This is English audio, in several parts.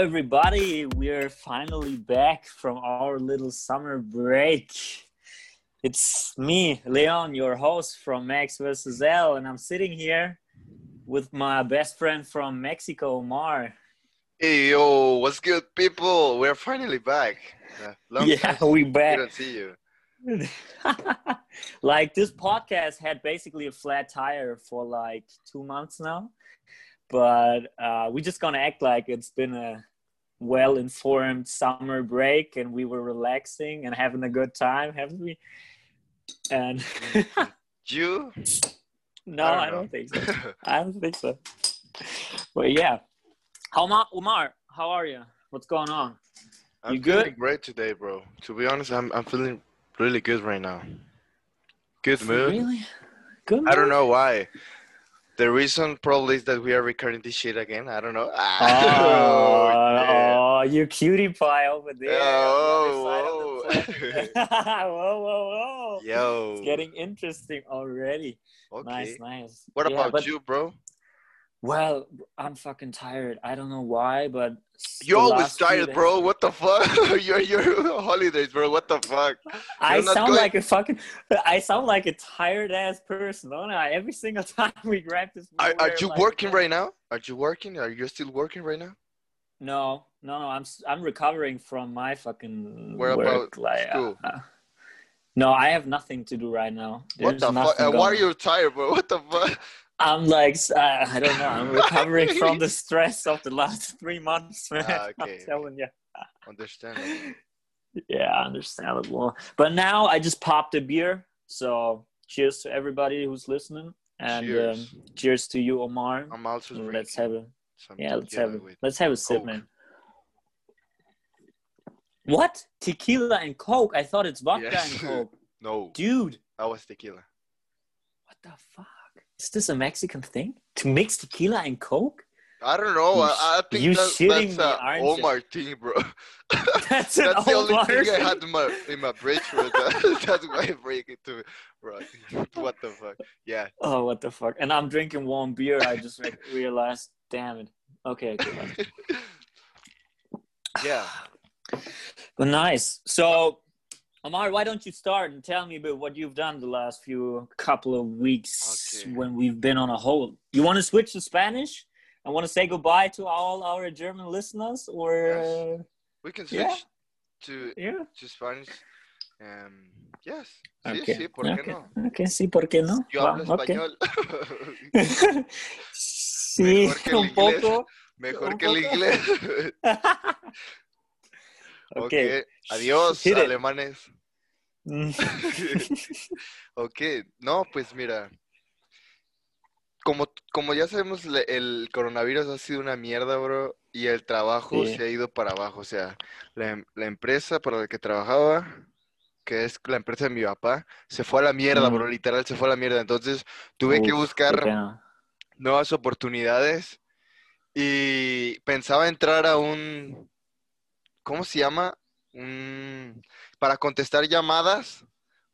Everybody. We're finally back from our little summer break. It's me, Leon, your host from Max vs. L, and I'm sitting here with my best friend from Mexico, Omar. Hey yo, what's good, people? We're finally back. Uh, long yeah, time we back. don't see you. like this podcast had basically a flat tire for like two months now, but uh, we're just gonna act like it's been a well-informed summer break and we were relaxing and having a good time, haven't we? And You? no, I don't I don't think so. I don't think so. But yeah, Omar, Umar, how are you? What's going on? I'm You good? feeling great today, bro. To be honest, I'm I'm feeling really good right now. Good mood. Really? Good. mood? I don't know why. The reason probably is that we are recording this shit again. I don't know. Ah, oh, yeah. oh, you cutie pie over there. Oh, on the oh, the oh. whoa, whoa, whoa. Yo. It's getting interesting already. okay. Nice, nice. What Yeah, about but- you, bro? Well, I'm fucking tired. I don't know why, but You're always tired, days- bro. What the fuck? you're you're holidays, bro. What the fuck? I You're not sound going- like a fucking. I sound like a tired ass person, don't I? Every single time we grab this. Are, are you like, working uh, right now? Are you working? Are you still working right now? No, no, no. I'm I'm recovering from my fucking Where work. about like, school? uh, no, I have nothing to do right now. What the fuck? And why are you tired, bro? What the fuck? I'm like, uh, I don't know. I'm recovering from the stress of the last three months, man. Ah, okay, I'm telling you. Understand? Yeah, understandable. But now I just popped a beer. So cheers to everybody who's listening, and Cheers. Um, cheers to you, Omar. I'm also drinking let's have a yeah. Let's have a let's have a sip, Coke. man. What tequila and coke? I thought it's vodka Yes. and coke, No, dude. that was tequila. What the fuck? Is this a Mexican thing to mix tequila and coke? I don't know. You I, I think you that's, that's me, uh, you? Omar thing, bro. That's an That's the only Omar thing I had in my in my. That, that's why I break it to, bro. what the fuck? Yeah. Oh, what the fuck? And I'm drinking warm beer. I just re- realized. Damn it. Okay, okay. Yeah. Nice. So, Omar, why don't you start and tell me about what you've done the last few couple of weeks Okay. when we've been on a hold? You want to switch to Spanish? I want to say goodbye to all our German listeners, or Yes. We can switch Yeah. to yeah? to Spanish. Um, yes. Sí, Okay. sí, ¿por qué okay. no? okay, sí, ¿por qué no? Yo Va, hablo español. sí, Mejor que el un poco. Mejor que el inglés. okay. ok. Adiós, Hit alemanes. Mm. Ok, no, pues mira, como, como ya sabemos, el coronavirus ha sido una mierda, bro, y el trabajo Sí. se ha ido para abajo. O sea, la, em- la empresa para la que trabajaba, que es la empresa de mi papá, se fue a la mierda, Mm. bro, literal se fue a la mierda. Entonces tuve que Uf, buscar nuevas oportunidades y pensaba entrar a un, ¿cómo se llama? Un, para contestar llamadas,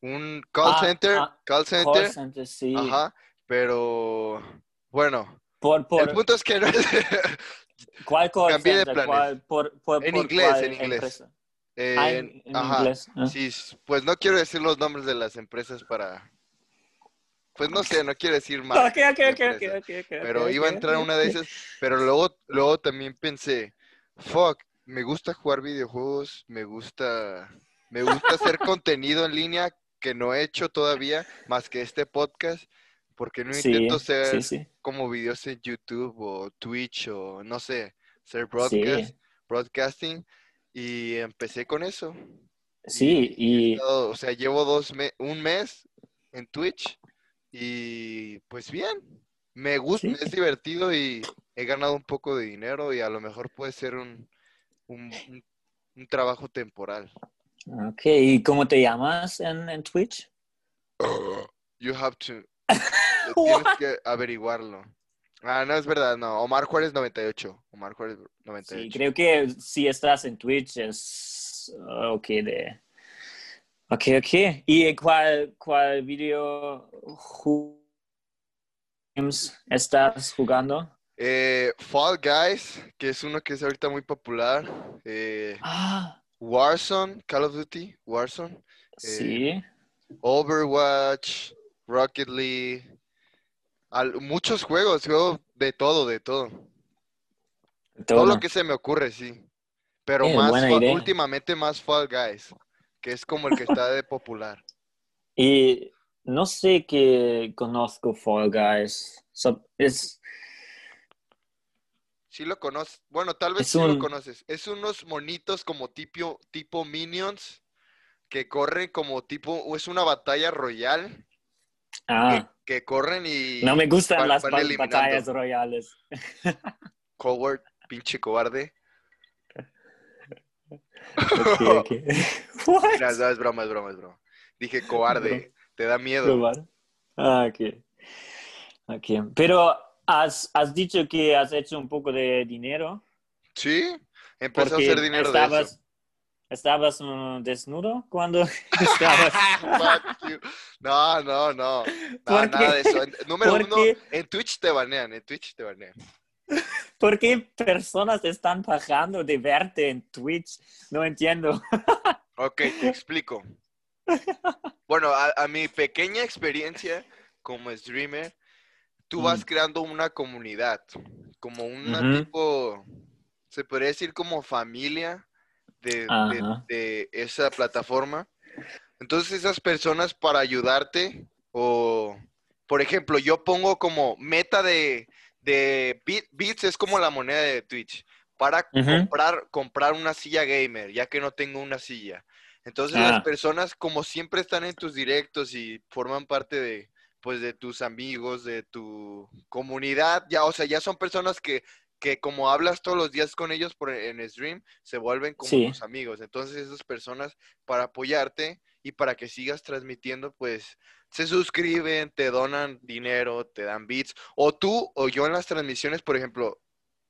un call Ah, center, ah, call Call center, center, sí. ajá, pero bueno, Por, por, el punto es que no ¿Cuál call cambié de center? planes. ¿Cuál- por, por, En por inglés, cuál en inglés. eh, Ah, en, en ajá, inglés. sí, pues no quiero decir los nombres de las empresas para, pues no sé, no quiero decir más. Ok, ok, ok, ok, ok, ok, pero iba a entrar una de esas, pero luego, luego también pensé, fuck, me gusta jugar videojuegos, me gusta, me gusta hacer contenido en línea que no he hecho todavía, más que este podcast, porque no Sí, intento ser sí, sí. como videos en YouTube o Twitch o no sé, ser broadcast, broadcasting, y empecé con eso. sí, y estado- o sea, llevo dos me- un mes en Twitch y pues bien, me gusta, es divertido y he ganado un poco de dinero y a lo mejor puede ser un, un, un- un trabajo temporal. ok, ¿y cómo te llamas en, en Twitch? You have to, tienes What? que averiguarlo. Ah, no, es verdad, no. Omar Juárez 98. Omar Juárez 98. Sí, creo que si estás en Twitch es uh, ok de... Ok, ok. ¿Y cuál, cuál video estás jugando? Eh, Fall Guys, que es uno que es ahorita muy popular. Eh, Ah, Warzone, Call of Duty, Warzone. sí. Overwatch, Rocket League. al- muchos juegos, juego de todo, de todo. Todo Todo. lo que se me ocurre, sí. Pero Eh, más, últimamente más Fall Guys, que es como el que está de popular. Y no sé que conozco Fall Guys. So- es, Sí lo conoces. Bueno, tal vez sí lo conoces. Es unos monitos como tipo, tipo Minions que corren como tipo, es una batalla royal ah, que, que corren y no me gustan van- las van batallas royales. Coward, pinche cobarde. Ok, ok. What? Mira, no, es broma, es broma, es broma. Dije cobarde, te da miedo. Ah, ok. Ok. Pero has, has dicho que has hecho un poco de dinero. Sí, empecé a hacer dinero de estabas, eso. ¿Estabas uh, desnudo cuando estabas? No, no, no. No, ¿Por nada de eso. Número ¿Por uno, en Twitch te banean, en Twitch te banean. ¿Por qué personas están pagando de verte en Twitch? No entiendo. Ok, te explico. Bueno, a, a mi pequeña experiencia como streamer, tú vas Mm. creando una comunidad, como Ujú. tipo, se podría decir como familia de, de- esa plataforma. Entonces esas personas para ayudarte o, por ejemplo, yo pongo como meta de, de bit- bits es como la moneda de Twitch para comprar, comprar una silla gamer, ya que no tengo una silla. Entonces las Ah. personas como siempre están en tus directos y forman parte de pues de tus amigos, de tu comunidad, ya, o sea, ya son personas que, que como hablas todos los días con ellos por, en stream, se vuelven como Sí. tus amigos. Entonces esas personas para apoyarte y para que sigas transmitiendo, pues se suscriben, te donan dinero, te dan bits. O tú o yo en las transmisiones, por ejemplo,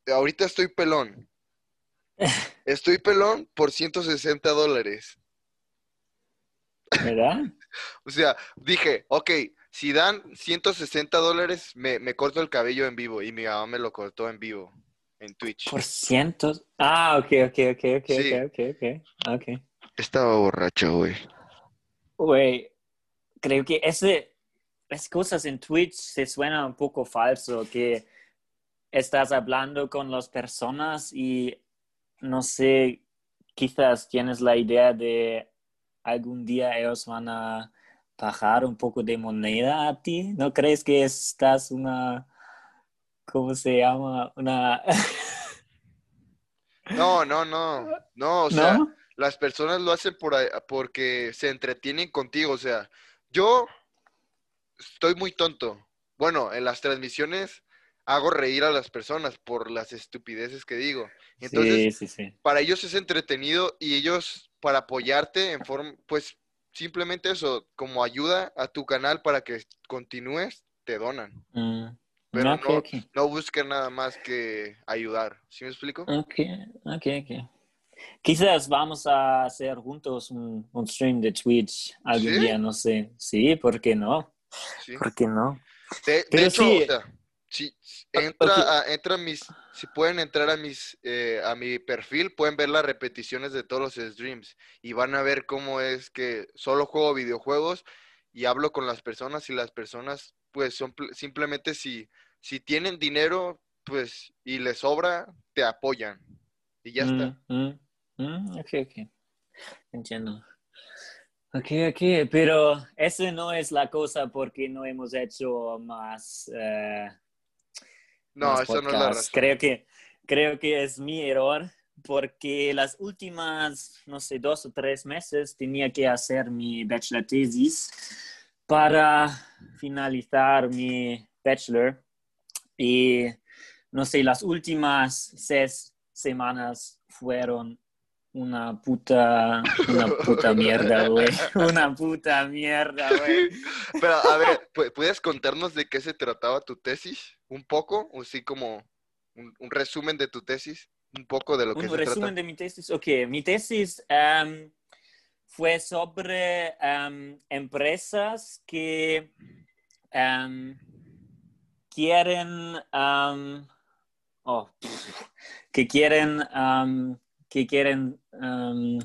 ahorita estoy pelón. Estoy pelón por 160 dólares. ¿Verdad? O sea, dije, ok, si dan 160 dólares, me, me corto el cabello en vivo. Y mi mamá me lo cortó en vivo en Twitch. Por cientos. Ah, ok, ok, ok, ok, Sí. ok, ok, ok. ok. Estaba borracho, güey. Güey, creo que ese, esas cosas en Twitch se suena un poco falso, que estás hablando con las personas y no sé, quizás tienes la idea de algún día ellos van a pagar un poco de moneda a ti. ¿No crees que estás una, ¿cómo se llama? Una... No, no, no. No, o sea, ¿No? las personas lo hacen por, porque se entretienen contigo. O sea, yo estoy muy tonto. Bueno, en las transmisiones hago reír a las personas por las estupideces que digo. Entonces, sí, sí, sí. para ellos es entretenido y ellos para apoyarte en forma, pues simplemente eso, como ayuda a tu canal para que continúes, te donan. Mm. Pero no, ok. no busquen nada más que ayudar. ¿Sí me explico? Ok, ok, ok. Quizás vamos a hacer juntos un, un stream de Twitch algún ¿Sí? día, no sé. Sí, ¿por qué no? Sí. ¿Por qué no? De, hecho, sí. o sea, si entra, a, entra mis, si pueden entrar a mis, eh, a mi perfil, pueden ver las repeticiones de todos los streams y van a ver cómo es que solo juego videojuegos y hablo con las personas y las personas, pues, son pl- simplemente si, si tienen dinero, pues, y les sobra, te apoyan y ya está. Mm, mm, mm, ok, ok. Entiendo. Ok, ok, pero eso no es la cosa porque no hemos hecho más, eh, No, eso no es la razón. Creo que, creo que es mi error porque las últimas, no sé, dos o tres meses tenía que hacer mi bachelor thesis para finalizar mi bachelor y no sé, las últimas seis semanas fueron una puta, una puta mierda, güey. Una puta mierda, güey. Pero, a ver, ¿pu- ¿puedes contarnos de qué se trataba tu tesis? ¿Un poco? ¿O sí como un, un resumen de tu tesis? ¿Un poco de lo que Un se resumen trata? de mi tesis. Ok, mi tesis fue sobre em, empresas que em, quieren oh, que quieren, um, que quieren, um,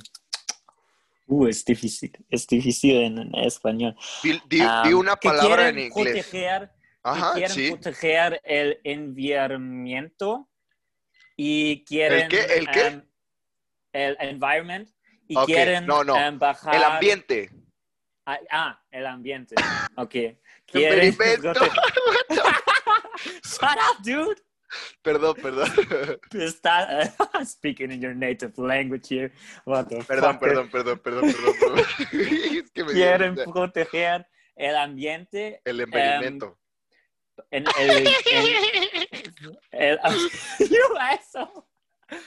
uh, es difícil, es difícil en, en español. Di, di- Um, di una que palabra en quieren inglés. Proteger, que Ajá, quieren sí. proteger el environamiento y quieren qué? ¿El qué? um, el environment y Ok, quieren no, no. um, bajar El ambiente. Ah, ah, el ambiente. Ok. Quieren. Shut up, dude. Perdón, perdón. Está speaking in your native language here. What the Perdón, fuck? perdón, perdón, perdón, perdón, perdón. Es que me dio Quieren risa. proteger el ambiente el experimento. en el, en- el- you asshole.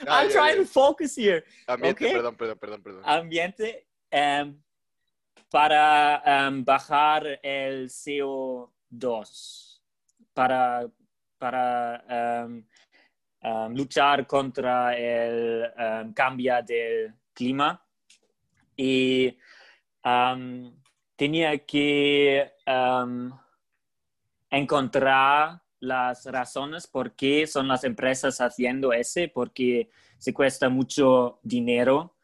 Ah, I'm trying to focus here. Ambiente, ok. perdón, perdón, perdón, perdón. ambiente em, para em, bajar el CO2, para, para em, em, luchar contra el em, cambio del clima. Y tenía que encontrar las razones por qué son las empresas haciendo ese, porque se cuesta mucho dinero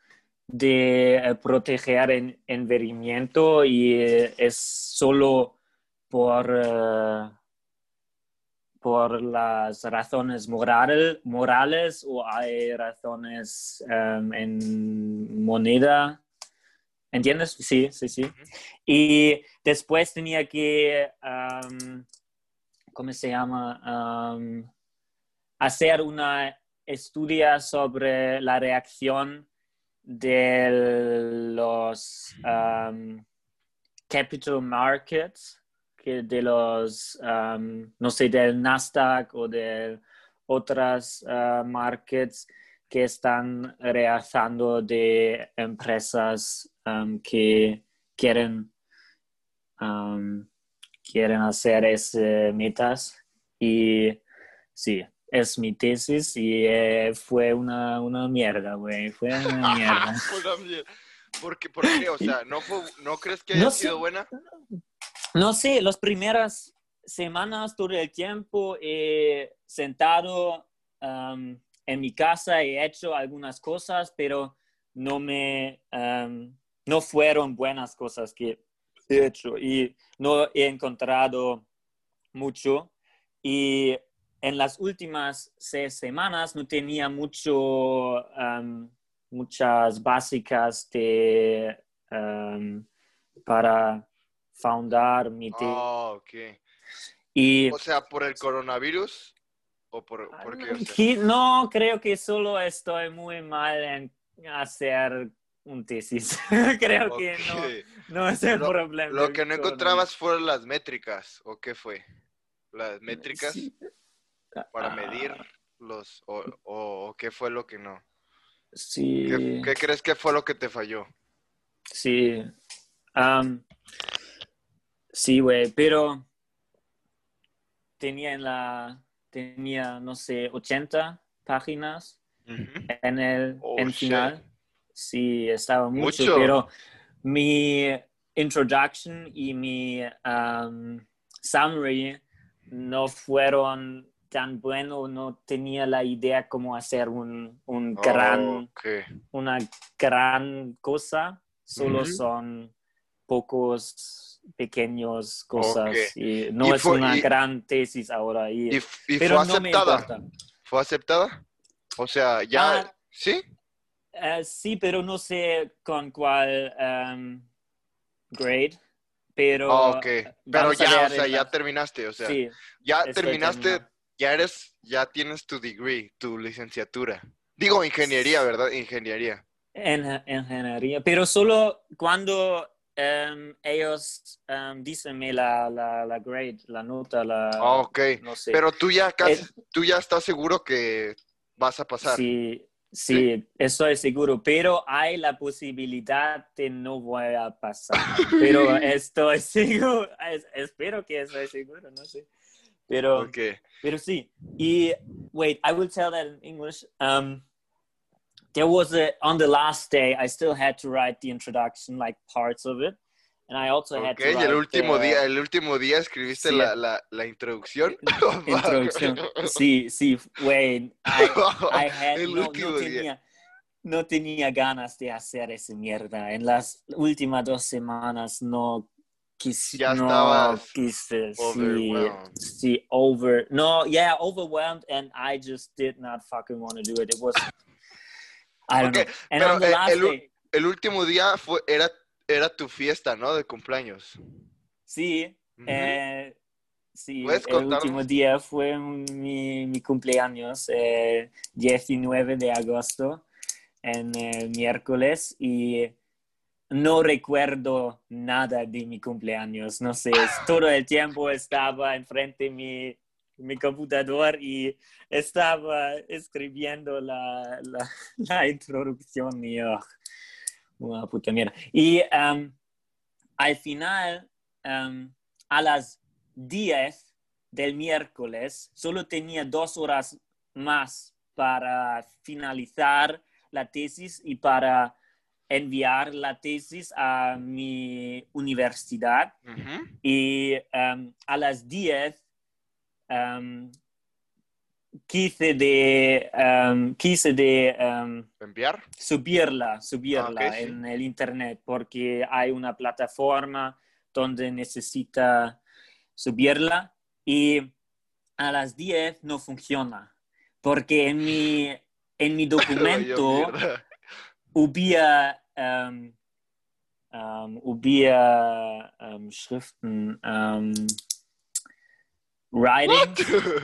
de eh, proteger el envejecimiento y eh, es solo por, eh, por las razones moral- morales o hay razones em, en moneda. ¿Entiendes? Sí, sí, sí. Y después tenía que, am, ¿cómo se llama? Am, hacer una estudia sobre la reacción de los um, capital markets, que de los, um, no sé, del Nasdaq o de otras uh, markets que están reaccionando de empresas um, que quieren, um, quieren hacer esas metas. Y sí, es mi tesis y eh, fue una, una mierda, güey. Fue una mierda. ¿Por qué? ¿Por qué? O sea, ¿no, fue, ¿no crees que haya No sé. sido buena? No sé, las primeras semanas, todo el tiempo, he sentado en mi casa, he hecho algunas cosas, pero no me, no fueron buenas cosas que he hecho y no he encontrado mucho. Y en las últimas seis semanas no tenía mucho, muchas básicas de, para foundar mi tesis. Ah, ok. y O sea, ¿por el coronavirus? ¿O por, por qué? O sea, que- no creo que solo estoy muy mal en hacer un tesis. creo que no, no es el Lo- problema. Lo que no encontrabas fueron las métricas, ¿o qué fue? Las métricas Sí. para Ah, medir los, o, qué fue lo que no. Sí. ¿Qué, qué crees que fue lo que te falló? Sí. Am, sí, güey, pero tenía en la, tenía, no sé, 80 páginas en el Oh, en shit. final. Sí, estaba mucho, Mucho. pero mi introduction y mi um, summary no fueron tan buenos, no tenía la idea cómo hacer un, un gran, Ok. una gran cosa, solo son pocos pequeños cosas y no Y es fue- una y- gran tesis ahora. Y, ¿Y, f- y pero fue aceptada? ¿Fue aceptada? O sea, ya... Ah. ¿Sí? Eh, sí, pero no sé con cuál em, grade. Pero. Ok. Pero ya, o sea, ya terminaste, o sea, sí, ya terminaste, ya eres, ya tienes tu degree, tu licenciatura. Digo, ingeniería, ¿verdad? Ingeniería. en en ingeniería. Pero solo cuando em, ellos em, dícenme la, la, la grade, la nota, la. Ah, ok. No sé. Pero tú ya casi, Eh, tú ya estás seguro que vas a pasar. Sí, sí, estoy seguro, pero hay la posibilidad de no voy a pasar. Pero estoy seguro, es- espero que estoy seguro, no sé. Pero, Ok. pero sí. Y, wait, I will tell that in English. Um, there was a, on the last day, I still had to write the introduction, like parts of it. and I also had Ok, to y el write último the día, el último día escribiste Sí. la, la, la introducción. Oh, introducción. Sí, sí, güey. I, I had, el no, último no día. tenía, no tenía ganas de hacer esa mierda. En las últimas dos semanas no quise, Ya no estabas quise, sí, sí, over, no, yeah, overwhelmed, and I just did not fucking want to do it. It was, I don't Ok, know. And pero, on the last el day, El último día fue, era, era tu fiesta, ¿no? De cumpleaños. sí, Ujú. Eh, sí, ¿Puedes el contarnos? último día fue mi, mi cumpleaños, eh, 19 de agosto, en el miércoles, y no recuerdo nada de mi cumpleaños. No sé, todo el tiempo estaba enfrente de mi, mi computador y estaba escribiendo la, la, la introducción y oh, una puta mierda. Y um, al final, um, a las 10 del miércoles, solo tenía dos horas más para finalizar la tesis y para enviar la tesis a mi universidad. Y um, a las 10 um, quise de, um, quise de um, ¿Enviar? subirla, subirla Ah, sí. en el internet porque hay una plataforma donde necesita subirla y a las 10 no funciona porque en mi, en mi documento hubiera, um, um, hubiera um, Schriften, writing,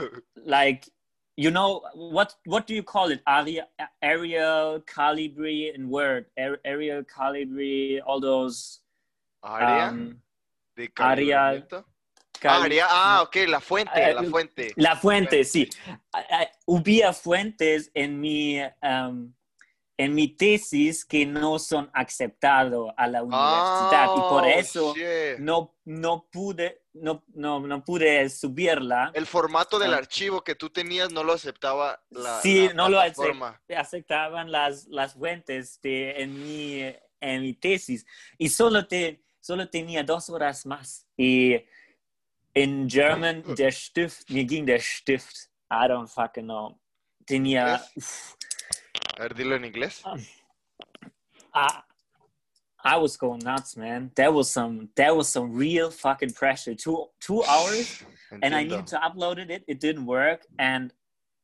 like you know what what do you call it Aria, Arial Calibri in Word Arial Calibri all those ¿Área? um, ¿De calibramiento? cali- Ah, ok, la fuente, Eh, la fuente. la fuente sí hubiera fuentes en mi um, en mi tesis que no son aceptados a la universidad y por Oh, eso shit. no no pude no no no pude subirla El formato del Ah. archivo que tú tenías no lo aceptaba la, Sí, la no lo aceptaban las, las fuentes de, en, mi, en mi tesis y solo, te, solo tenía dos horas más. Y en German, der Stift, mir ging der Stift, I don't fucking know. Tenía, A ver, dilo en inglés. I, I was going nuts, man. There was some, there was some real fucking pressure. Two, two hours and I needed to upload it. It didn't work, and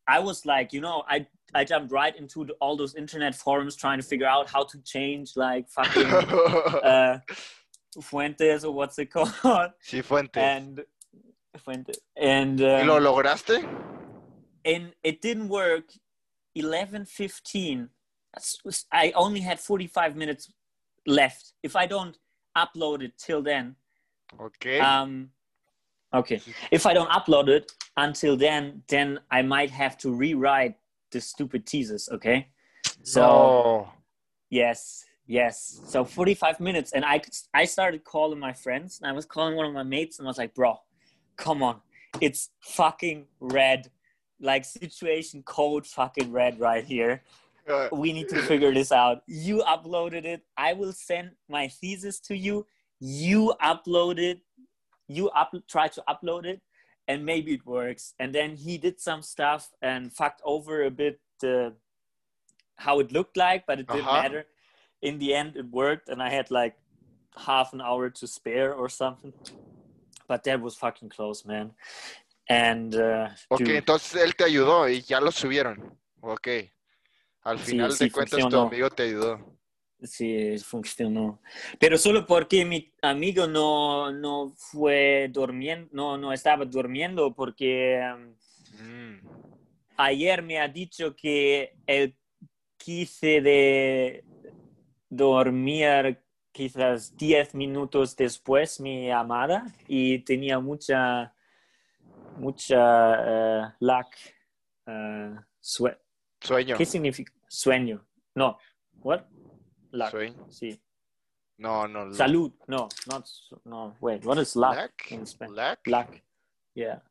I was like, you know, I I jumped right into the, all those internet forums trying to figure out how to change like fucking uh, Fuentes or what's it called, sí, fuente. and Fuentes, and ¿Y lo um, lograste? and it didn't work. Eleven fifteen. That's- I only had forty five minutes left. If I don't upload it till then, Ok. Um, okay. If I don't upload it until then, then I might have to rewrite the stupid teasers. Okay. So no. yes, yes. So 45 minutes, and I I started calling my friends, and I was calling one of my mates, and I was like, "Bro, come on, it's fucking red, like situation code fucking red right here." Ah, we need to figure this out. You uploaded it. I will send my thesis to you. You upload it. You up try to upload it, and maybe it works. And then he did some stuff and fucked over a bit uh, how it looked like, but it didn't Uh-huh. matter. In the end, it worked, and I had like half an hour to spare or something. But that was fucking close, man. And uh, Ok, entonces él te ayudó y ya lo subieron. Ok. Al final sí de cuentas tu amigo te ayudó. Sí, funcionó. Pero solo porque mi amigo no, no fue durmiendo, no, no estaba durmiendo, porque um, Mm. ayer me ha dicho que él quise de dormir quizás 10 minutos después mi amada y tenía mucha, mucha eh, lack, sue- Sueño. ¿Qué significa? Sueño. No. What? Lack. Sueño. Sí. No, no. Salud. No, not no. Wait, what is luck Lack. in Spanish? Lack. Yeah.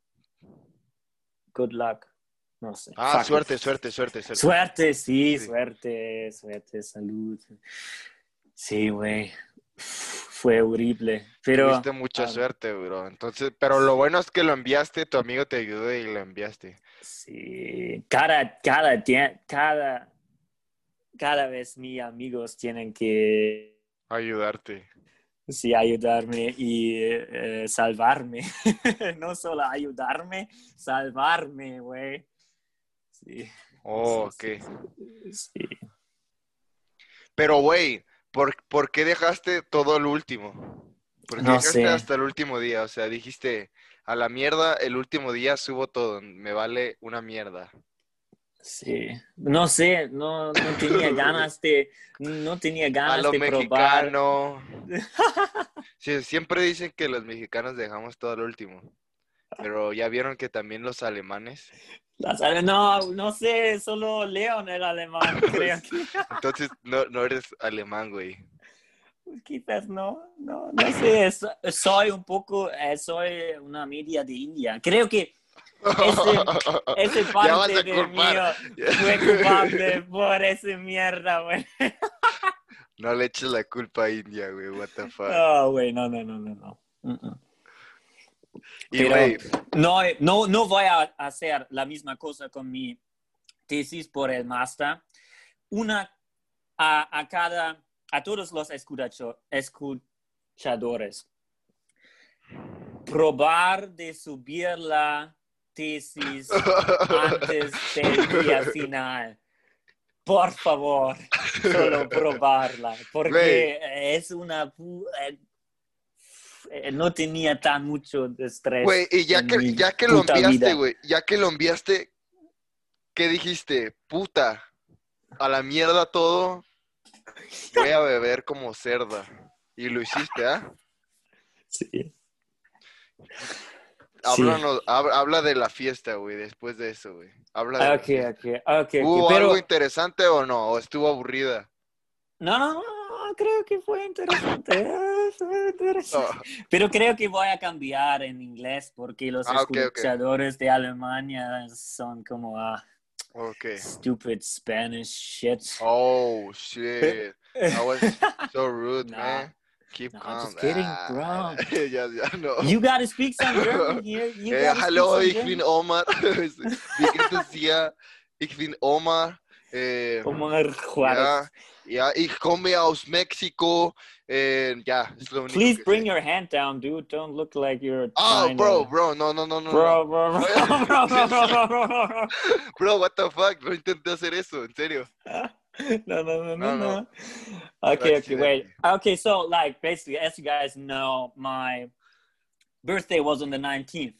Good luck. No sé. Ah, suerte, suerte, suerte, suerte. Suerte, sí, Sí. suerte, suerte, salud. Sí, güey. Fue horrible. Pero Tuviste mucha ah, suerte, bro. Entonces, pero lo bueno es que lo enviaste, tu amigo te ayudó y lo enviaste. sí, cada, cada, cada, cada vez mis amigos tienen que Ayudarte. sí, ayudarme y eh, salvarme. no solo ayudarme, salvarme, güey. Sí. Oh, ok. sí, sí. Pero, güey, ¿por, por qué dejaste todo el último? ¿Por qué No dejaste sé. hasta el último día? O sea, dijiste, a la mierda, el último día subo todo, me vale una mierda. Sí, no sé, no, no tenía ganas de, no tenía A ganas lo de probar. mexicano. Sí, siempre dicen que los mexicanos dejamos todo el último. Pero ya vieron que también los alemanes. No, no sé, solo Leon era alemán, creo que. Entonces, no, no eres alemán, güey. Quizás no, no, no sé, so- soy un poco, eh, soy una media de India. Creo que ese vas parte de mío fue culpable por esa mierda, güey. No le eches la culpa a India, güey. What the fuck. No, güey, no, no, no, no, no. Mm, mm. Y, pero- güey, No, no, no voy a hacer la misma cosa con mi tesis por el máster. Una a, a cada, a todos los escuchadores. Probar de subir la tesis antes del día final. Por favor, solo probarla, porque es una... eh, no tenía tan mucho estrés. güey, y ya que, ya que lo enviaste, güey, ya que lo enviaste, ¿qué dijiste? Puta, a la mierda todo, voy a beber como cerda. Y lo hiciste, ¿ah? Sí. Háblanos, hab- habla de la fiesta, güey, después de eso, güey. Habla de la Ok, fiesta. ok, ok, ok. ¿Hubo Pero, algo interesante o no? ¿O estuvo aburrida? no, no, no, creo que fue interesante. eh, fue interesante. No. Pero creo que voy a cambiar en inglés porque los Ah, escuchadores de Alemania son como ah, Ok. stupid Spanish shit. Oh, shit. That was so rude, Nah. man. Keep Nah, calm. just kidding, Ah, ya, ya, no. You gotta speak some German here. You Eh, gotta hallo, ich bin. Omar. Wie geht es dir? Ich bin Omar. Eh, Omar Juarez. ja, ja, ich komme aus Mexiko. Eh, ja, único Please bring your hand down, dude. Don't look like you're Oh, trying bro, to- bro, no, no, no, no. Bro, bro, bro, bro, bro, bro, bro, bro, bro. Bro, what the fuck? No intenté hacer eso, en serio. no, no, no, no, No, no. Okay, okay, wait. Okay, so like basically, as you guys know, my birthday was on the 19th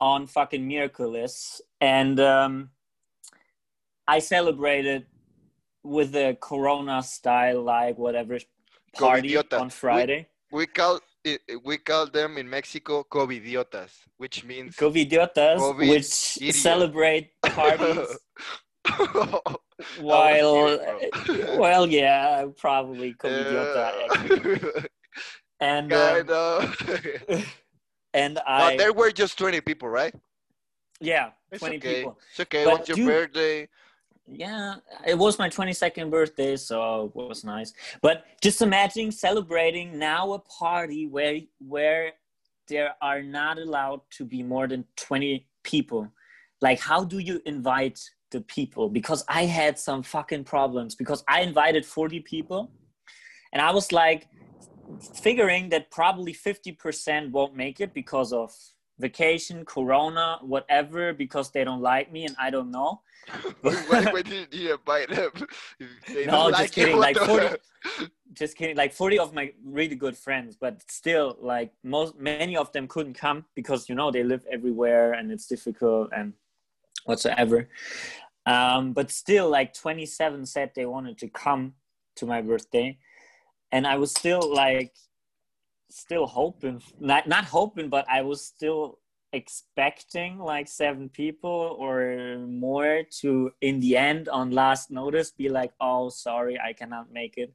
on fucking miércoles, and um, I celebrated with the Corona style, like whatever party Covidiota. on Friday. We call we call them in Mexico covidiotas, which means Covidiotas, Covid which idiot. celebrate parties while, bro. well, yeah, probably covidiota. And um, kind and I, But there were just 20 people, right? yeah, It's 20 okay. people. It's okay. But What's your dude- birthday? Yeah, it was my 22nd birthday, so it was nice. But just imagine celebrating now a party where where there are not allowed to be more than 20 people. Like how do you invite the people? Because I had some fucking problems because I invited 40 people and I was like figuring that probably 50% won't make it because of vacation, corona, whatever because they don't like me and I don't know. why, why didn't you invite them? They No, just like kidding, you, like 40 just kidding like 40 of my really good friends but still like most many of them couldn't come because you know they live everywhere and it's difficult and whatsoever um, but still like 27 said they wanted to come to my birthday and i was still like still hoping not not hoping but i was still expecting like seven people or more to in the end on last notice be like oh sorry i cannot make it.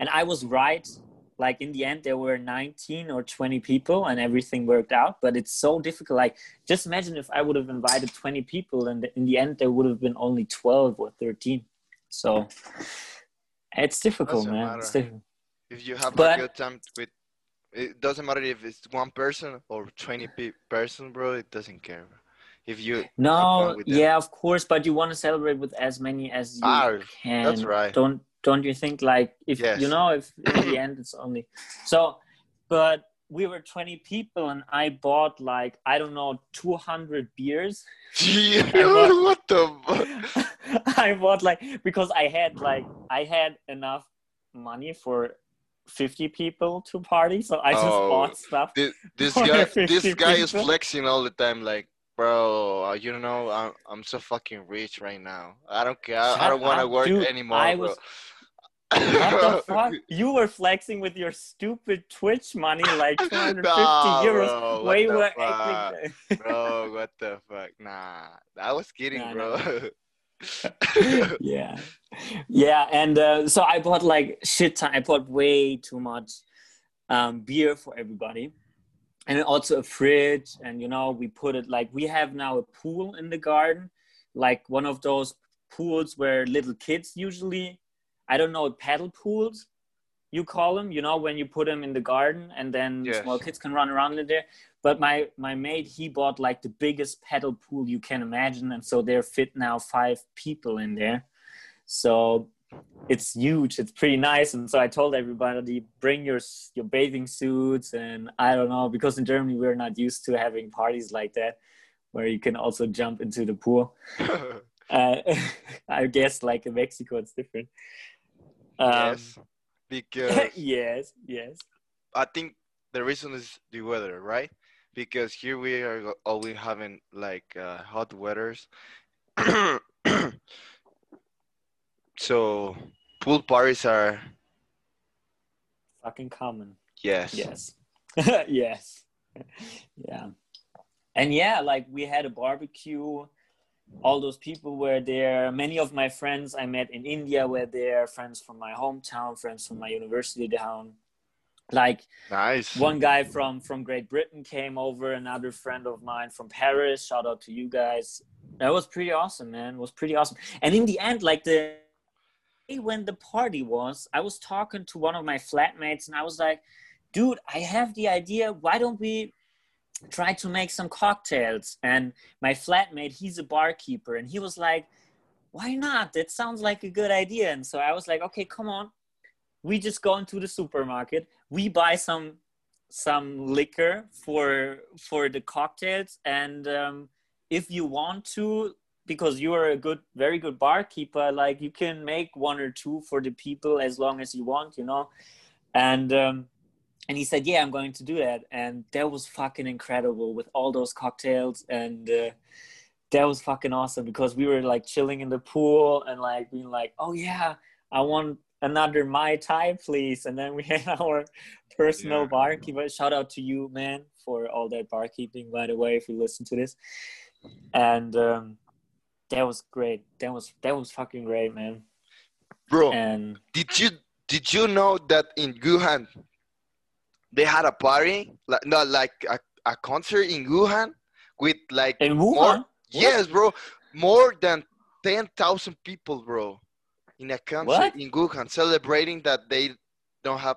And i was right. Like in the end there were 19 or 20 people and everything worked out but it's so difficult. Like just imagine if i would have invited 20 people and in the end there would have been only 12 or 13 so it's difficult Doesn't man. it's difficult. If you have But- a good time with, it doesn't matter if it's one person or twenty pe- person, bro. It doesn't care. If you No, yeah, of course, but you want to celebrate with as many as you Ah, can. that's right. Don't don't you think like if Yes. you know if in the end it's only so, but we were 20 people and I bought like I don't know 200 beers. Yeah, what- what the? I bought like because I had like I had enough money for 50 people to party, so I just Oh, bought stuff. This, this guy, this 50 guy is flexing all the time. Like, bro, uh, you know, I'm, I'm so fucking rich right now. I don't care. I, I don't want to work dude. anymore, I bro. was What the fuck? You were flexing with your stupid Twitch money, like 250 Nah, euros. bro, what Way the fuck? bro, what the fuck? Nah, I was kidding, Nah, bro. yeah, yeah, and uh, so I bought like shit ton. I bought way too much um, beer for everybody, and also a fridge. And you know, we put it like we have now a pool in the garden, like one of those pools where little kids usually, I don't know, paddle pools. You call them, you know, when you put them in the garden, and then Yes. small kids can run around in there. But my my mate, he bought like the biggest paddle pool you can imagine, and so there fit now five people in there. So it's huge. It's pretty nice. And so I told everybody, bring your your bathing suits, and I don't know because in Germany we're not used to having parties like that, where you can also jump into the pool. Uh, I guess like in Mexico it's different. Um, yes, because yes, yes. I think the reason is the weather, right? Because here we are always having like uh, hot weathers. so pool parties are Fucking common. yes. Yes. yes. yeah. And yeah, like we had a barbecue. All those people were there. Many of my friends I met in India were there, friends from my hometown, friends from my university town. Like Nice. one guy from from Great Britain came over, another friend of mine from Paris. Shout out to you guys. That was pretty awesome, man. It was pretty awesome. And in the end, like the when the party was, I was talking to one of my flatmates and I was like, dude, I have the idea. Why don't we try to make some cocktails? And my flatmate, he's a barkeeper, and he was like, why not? That sounds like a good idea. And so I was like, okay, come on. We just go into the supermarket. We buy some some liquor for for the cocktails, and um, if you want to, because you are a good, very good barkeeper, like you can make one or two for the people as long as you want, you know. And um, and he said, yeah, I'm going to do that, and that was fucking incredible with all those cocktails and. Uh, that was fucking awesome because we were like chilling in the pool and like being like, oh yeah, I want another Mai Tai, please. And then we had our personal Yeah. barkeeper. Shout out to you, man, for all that barkeeping, by the way, if you listen to this. And um, that was great. That was that was fucking great, man. Bro, And did you did you know that in Wuhan they had a party like not like a, a concert in Wuhan with like in more Wuhan, yes bro more than 10,000 people bro in a concert What? in Wuhan celebrating that they don't have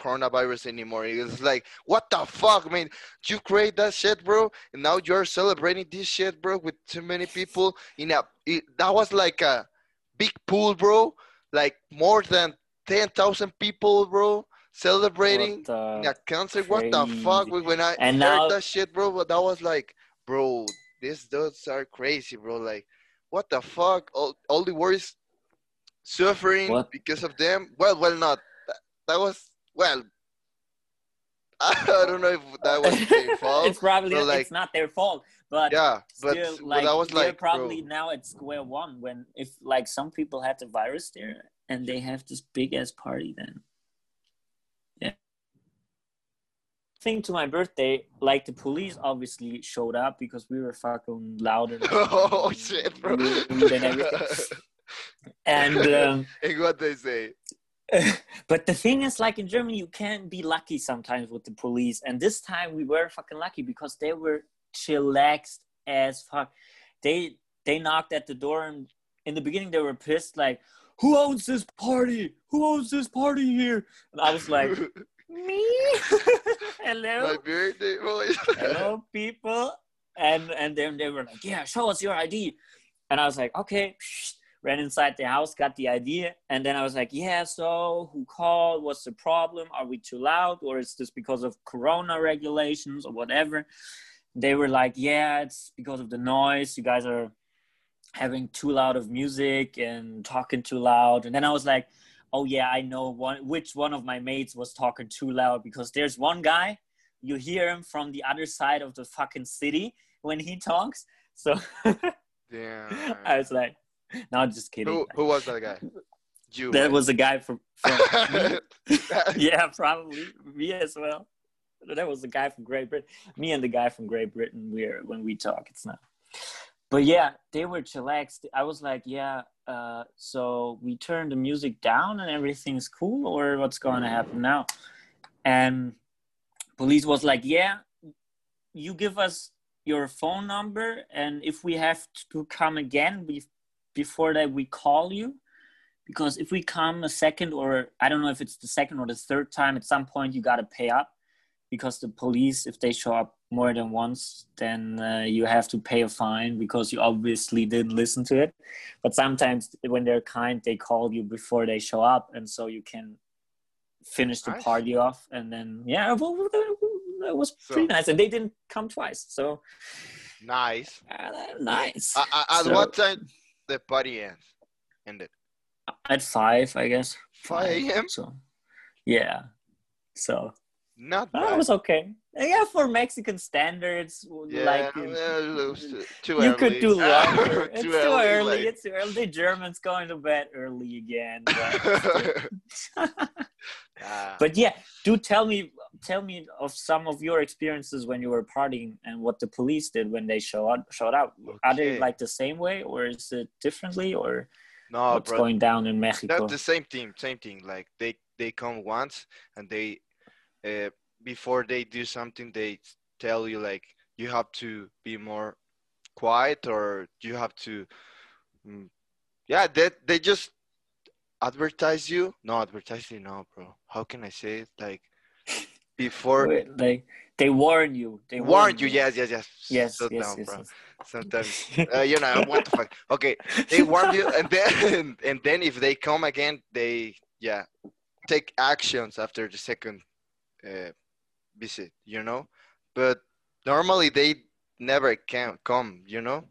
coronavirus anymore it's like what the fuck man you create that shit bro and now you're celebrating this shit bro with too many people in a it, that was like a big pool bro like more than 10,000 people bro celebrating in a concert. What the fuck? When I And heard now- that shit, bro, but that was like, bro, these dudes are crazy, bro. Like, what the fuck? All, all the world suffering What? because of them. Well, well, not. That, that was well. I don't know if that was their fault. it's probably like- it's not their fault, but yeah, but, still, but like that was like, probably bro, now at square one when if like some people had the virus there and they have this big ass party then. Yeah. Thing to my birthday, like the police obviously showed up because we were fucking louder. oh shit, bro. and everything. And um, and what they say? but the thing is, like in Germany, you can be lucky sometimes with the police. And this time we were fucking lucky because they were chillaxed as fuck. They they knocked at the door and in the beginning they were pissed, like, who owns this party? Who owns this party here? And I was like, me. Hello. My birthday. Hello, people. And and then they were like, yeah, show us your ID. And I was like, okay. Ran inside the house, got the ID. and then I was like, yeah. So who called? What's the problem? Are we too loud, or is this because of Corona regulations or whatever? They were like, yeah, it's because of the noise. You guys are having too loud of music and talking too loud. And then I was like, oh yeah, I know one which one of my mates was talking too loud because there's one guy you hear him from the other side of the fucking city when he talks. So Damn. I was like, no, just kidding. Who, who was that guy? You. that right? was a guy from, from yeah, probably me as well. That was the guy from Great Britain. Me and the guy from Great Britain. We're when we talk, it's not. But yeah, they were chillaxed. I was like, yeah. Uh, so we turned the music down and everything's cool, or what's going to happen now? And police was like, yeah, you give us your phone number, and if we have to come again, we before that we call you because if we come a second or i don't know if it's the second or the third time at some point you got to pay up because the police if they show up more than once then uh, you have to pay a fine because you obviously didn't listen to it but sometimes when they're kind they call you before they show up and so you can finish the Nice. party off and then yeah well, it was So- pretty nice and they didn't come twice so nice. uh, nice uh, at So- what time the party ends? Ended. at five i guess 5 a.m. so yeah so Not bad. it was okay. Yeah, for Mexican standards, yeah, like well, it was too- too you early. could do longer. it's Too too early. early, like- It's too early. The Germans going to bed early again. But, Ah, but yeah, do tell me, tell me of some of your experiences when you were partying and what the police did when they show up, showed up. Are they like the same way, or is it differently, or no, what's bro. going down in Mexico? That's the same thing. Same thing. Like they they come once and they uh, before they do something they tell you like you have to be more quiet or you have to mm, yeah they they just advertise you no advertise you no bro how can i say it like before like they warn you. They warn you yes yes yes Yes. Yes, down, yes, yes. sometimes uh, you know what the fuck okay they warn you and then and then if they come again they yeah take actions after the second uh, visit you know but normally they never can come you know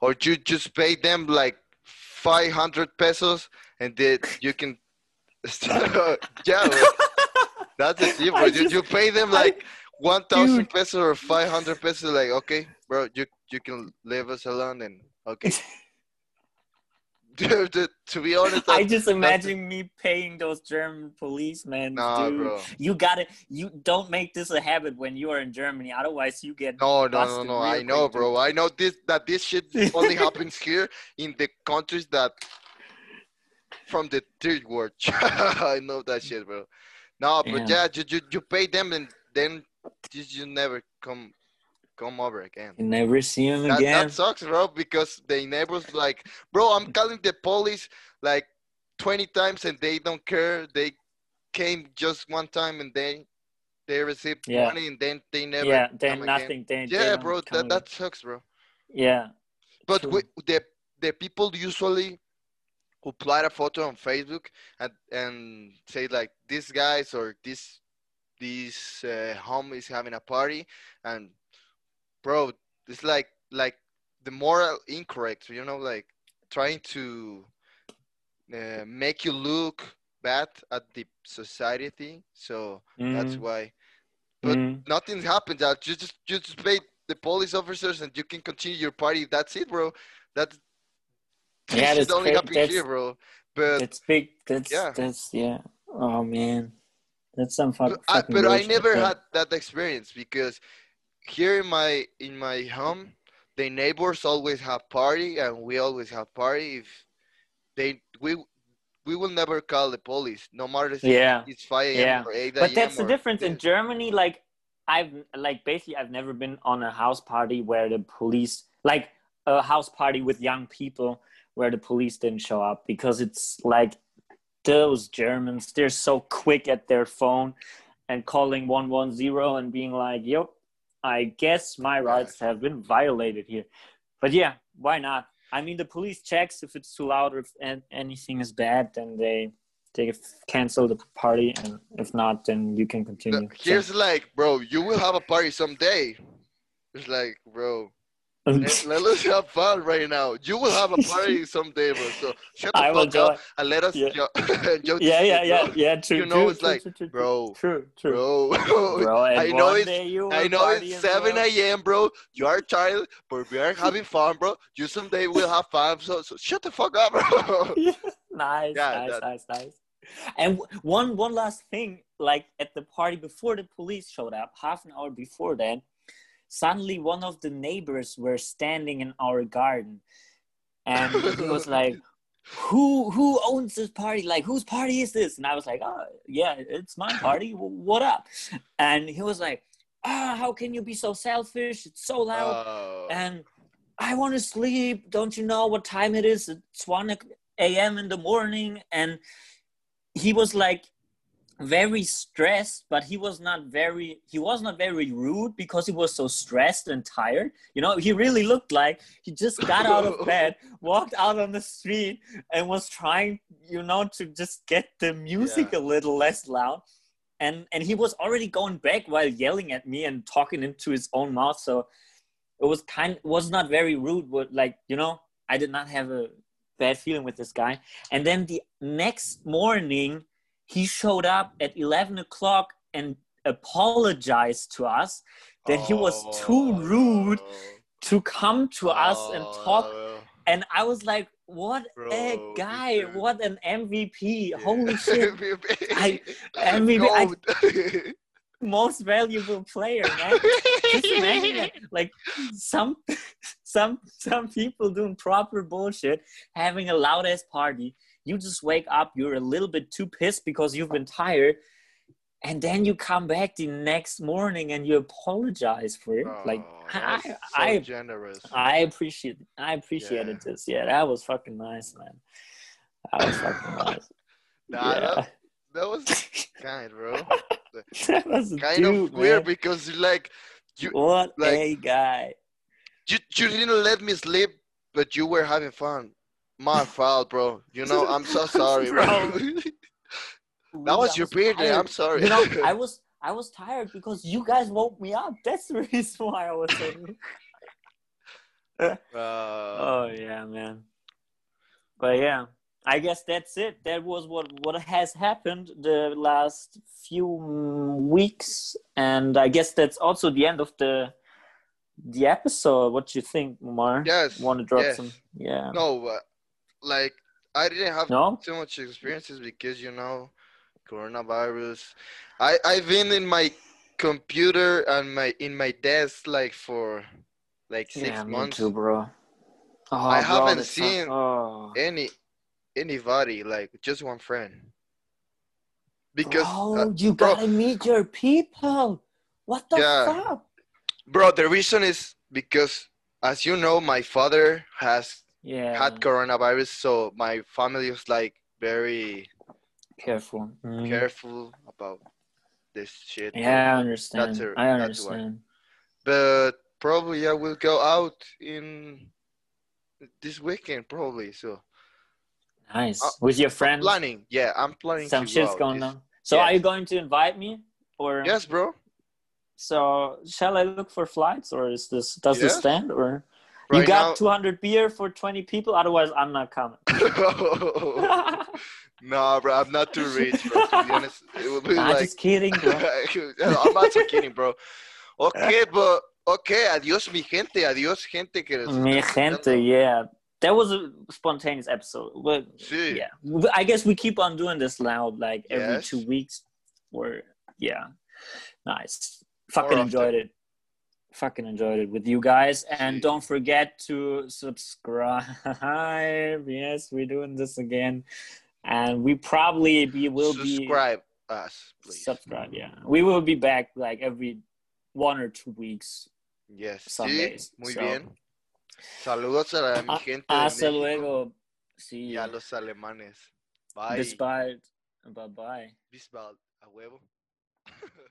or you just pay them like 500 pesos and then you can yeah. That's the thing bro. I You, you pay them I- like 1000 pesos or 500 pesos like okay bro you you can leave us alone and okay Dude, to, to be honest I just imagine me paying those German policemen. Nah, dude. bro. You gotta, you don't make this a habit when you are in Germany. Otherwise, you get No, no, no, no. I know, bro. I know this that this shit only happens here in the countries that from the third world. I know that shit, bro. No, but Yeah. you, you, you pay them and then you, you never come come over again. You never see them That, again. that sucks, bro, because the neighbors like, bro, I'm calling the police like 20 times and they don't care. They came just one time and they they received Yeah. money and then they never yeah, then nothing. They, they Yeah, don't bro, that, that sucks, bro. yeah. But we, the the people usually who apply a photo on Facebook and and say like these guys or this this uh, home is having a party and bro, it's like like the moral incorrect, you know, like trying to uh, make you look bad at the society. So that's Mm, why but- mm. nothing happens. You just you just pay the police officers and you can continue your party. That's it, bro. That's Yeah, this that's only happens that's- here, bro. But That's big. That's yeah. that's yeah. Oh man, that's some fuck, but, I, fucking but I never had that experience because here in my in my home, the neighbors always have party and we always have party. If they we we will never call the police, no matter if Yeah. it's five a.m. Yeah. or eight but that's the difference in germany like i've like basically i've never been on a house party where the police like a house party with young people where the police didn't show up because it's like those Germans, they're so quick at their phone and calling 110 and being like, yep, I guess my rights have been violated here. But yeah, why not? I mean, the police checks if it's too loud or if anything is bad, then they they cancel the party, and if not, then you can continue. Here's so. like, bro, you will have a party someday. It's like, bro, let, let, us have fun right now. You will have a party someday, bro. So shut the I fuck up and let us yeah. jo- yeah, yeah, yeah, yeah. True. You know, true, it's true, like, true, bro, true, true, bro. bro I know it's, I know it's seven a.m., bro. You are tired, but we are having fun, bro. You someday will have fun. So, so shut the fuck up, bro. nice, yeah, nice, that. nice, nice. And one, one last thing, like at the party before the police showed up, half an hour before that suddenly one of the neighbors were standing in our garden. And he was like who who owns this party? Like whose party is this? And i was like oh yeah it's my party. What up? And he was like ah oh, how can you be so selfish? It's so loud. Oh. and i want to sleep. Don't you know what time it is? It's 1 a.m in the morning. And he was like very stressed but he was not very he was not very rude because he was so stressed and tired. You know he really looked like he just got out of bed walked out on the street and was trying you know to just get the music yeah. a little less loud. And and he was already going back while yelling at me and talking into his own mouth. So it was kind was not very rude but like you know i did not have a bad feeling with this guy. And then the next morning he showed up at 11 o'clock and apologized to us that oh. he was too oh. rude oh. to come to us and talk oh. and i was like what Bro, a guy what an mvp yeah. holy shit MVP. I, MVP I, most valuable player man just imagine like some some some people doing proper bullshit having a loud ass party you just wake up, you're a little bit too pissed because you've been tired, and then you come back the next morning and you apologize for it. Oh, like I, so I, generous. I appreciate, I appreciated yeah. this. Yeah, that was fucking nice, man. That was fucking nice. nah, yeah. that, that was kind, bro. that was kind dude, of weird man. because like you, what like, a guy. You you didn't let me sleep, but you were having fun. My fault, bro. You know, I'm so sorry, bro. that was your birthday. I'm sorry. You know, I was I was tired because you guys woke me up. That's the reason why I was saying. uh, oh yeah, man. But yeah, I guess that's it. That was what what has happened the last few weeks, and I guess that's also the end of the the episode. What do you think, Mar? Yes. Want to drop yes. some? Yeah. No, uh, like I didn't have no? too much experiences because you know coronavirus. I I've been in my computer and my in my desk like for like six yeah, months. Too, bro. Oh, I bro, haven't seen oh. any anybody like just one friend. Because oh, uh, you bro, gotta meet your people. What the yeah. fuck? Bro, the reason is because as you know, my father has yeah. had coronavirus so my family was like very careful. Mm. careful about this shit. Yeah i understand. A, i understand. But probably i will go out in this weekend probably so. Nice. Uh, with your friends? I'm planning. Yeah i'm planning some shit's going this, on. So yes. are you going to invite me or? Yes bro. So shall i look for flights or is this does yes. this stand or Right you got now, 200 beer for 20 people. Otherwise, I'm not coming. nah, bro, I'm not too rich, bro. To be honest, it would be nah, like. just kidding, bro. I'm not just kidding, bro. Okay, but okay, adios, mi gente, adios, gente. Que mi gente, yeah. That was a spontaneous episode. But sí. yeah, I guess we keep on doing this now, like every yes. two weeks. Or yeah, nice. Fucking enjoyed it fucking enjoyed it with you guys and don't forget to subscribe yes we're doing this again and we probably be will subscribe be subscribe us please subscribe yeah we will be back like every one or two weeks yes some sí, muy so. bien saludos a ah, mi gente hasta luego Sí. y a los alemanes. Bye. Bis bald. Bye bye. Bis bald. A huevo.